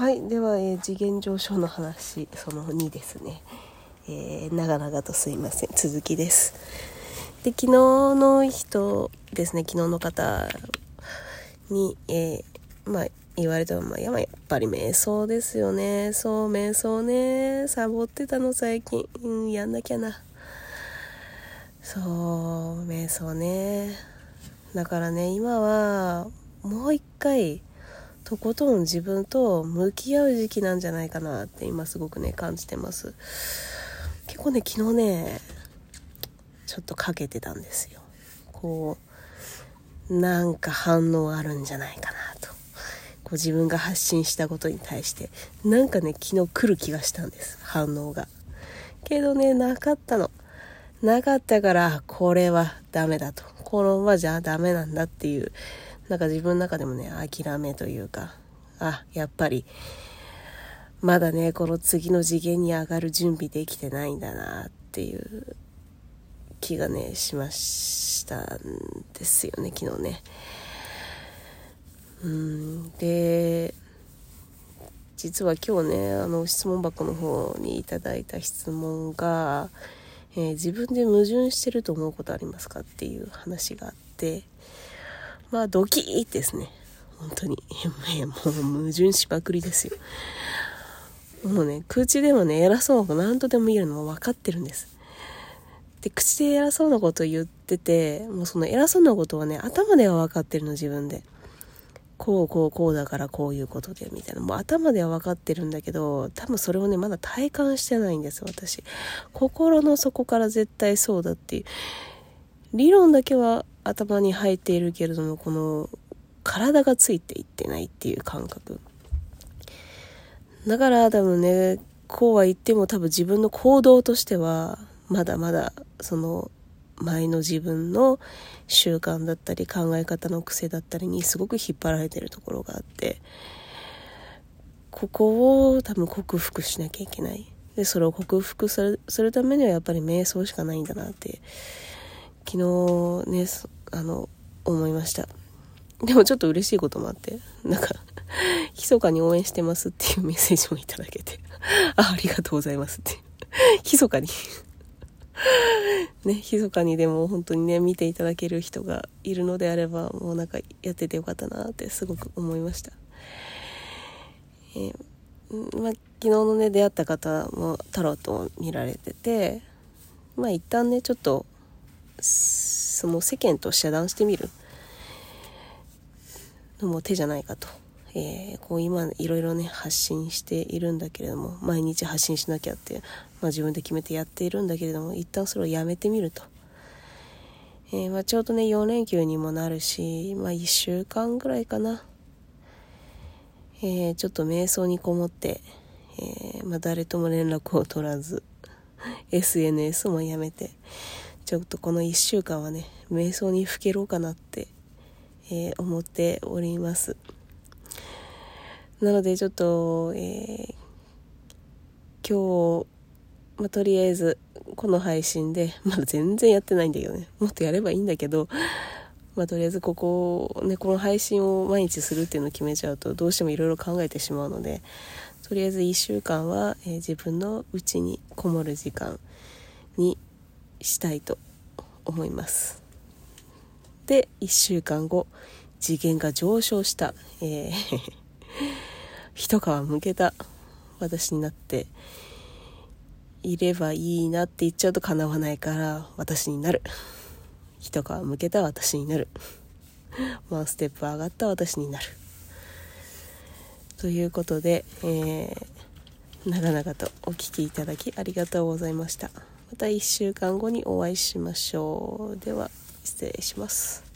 はいでは、えー、次元上昇の話その2ですね、えー、長々とすいません。続きです。で昨日の人ですね昨日の方に、えー、まあ言われたまあ、やっぱり瞑想ですよね。そう瞑想ね。サボってたの最近、うん、やんなきゃな。そう瞑想ね。だからね今はもう一回とことん自分と向き合う時期なんじゃないかなって今すごくね感じてます。結構ね昨日ねちょっとかけてたんですよ。こうなんか反応あるんじゃないかなと。こう自分が発信したことに対してなんかね昨日来る気がしたんです反応が。けどねなかったの。なかったからこれはダメだと。このままじゃダメなんだっていうなんか自分の中でもね、諦めというか、あ、やっぱり、まだね、この次の次元に上がる準備できてないんだなっていう気がね、しましたんですよね、昨日ね。うん、で、実は今日ね、あの、質問箱の方にいただいた質問が、えー、自分で矛盾してると思うことありますかっていう話があって、まあドキーですね。本当に。もう矛盾しまくりですよ。もうね口でもね偉そうなこと何とでも言えるのも分かってるんです。で口で偉そうなこと言っててもうその偉そうなことはね頭では分かってるの自分で。こうこうこうだからこういうことでみたいな。もう頭では分かってるんだけど多分それをねまだ体感してないんです私。心の底から絶対そうだっていう。理論だけは頭に入っているけれどもこの体がついていってないっていう感覚。だから多分ねこうは言っても多分自分の行動としてはまだまだその前の自分の習慣だったり考え方の癖だったりにすごく引っ張られてるところがあってここを多分克服しなきゃいけない。でそれを克服するするためにはやっぱり瞑想しかないんだなって昨日ねあの思いました。でもちょっと嬉しいこともあってなんか 密かに応援してますっていうメッセージもいただけて あありがとうございますって 密かに。ね密かにでも本当にね見ていただける人がいるのであればもうなんかやっててよかったなってすごく思いました。えー、まあ、昨日のね出会った方もタロットを見られててまあ一旦ねちょっとその世間と遮断してみる。のも手じゃないかと。えー、こう今いろいろね発信しているんだけれども毎日発信しなきゃって、まあ、自分で決めてやっているんだけれども一旦それをやめてみると、えー、まあ、ちょうどね4連休にもなるし、まあ、1週間ぐらいかな、えー、ちょっと瞑想にこもって、えまあ、誰とも連絡を取らず SNS もやめて。ちょっとこの1週間はね瞑想にふけろうかなって、えー、思っております。なのでちょっと、えー、今日、まあ、とりあえずこの配信でまだ全然やってないんだけどねもっとやればいいんだけどまあ、とりあえずここ、ね、この配信を毎日するっていうのを決めちゃうとどうしてもいろいろ考えてしまうのでとりあえず1週間は、えー、自分の家にこもる時間にしたいと思います。で1週間後次元が上昇した、えー 一皮むけた。私になっていればいいなって言っちゃうと叶わないから私になる。一皮むけた私になる。ワンステップ上がった私になる。ということで、えー、長々とお聴きいただきありがとうございました。また1週間後にお会いしましょう。では、失礼します。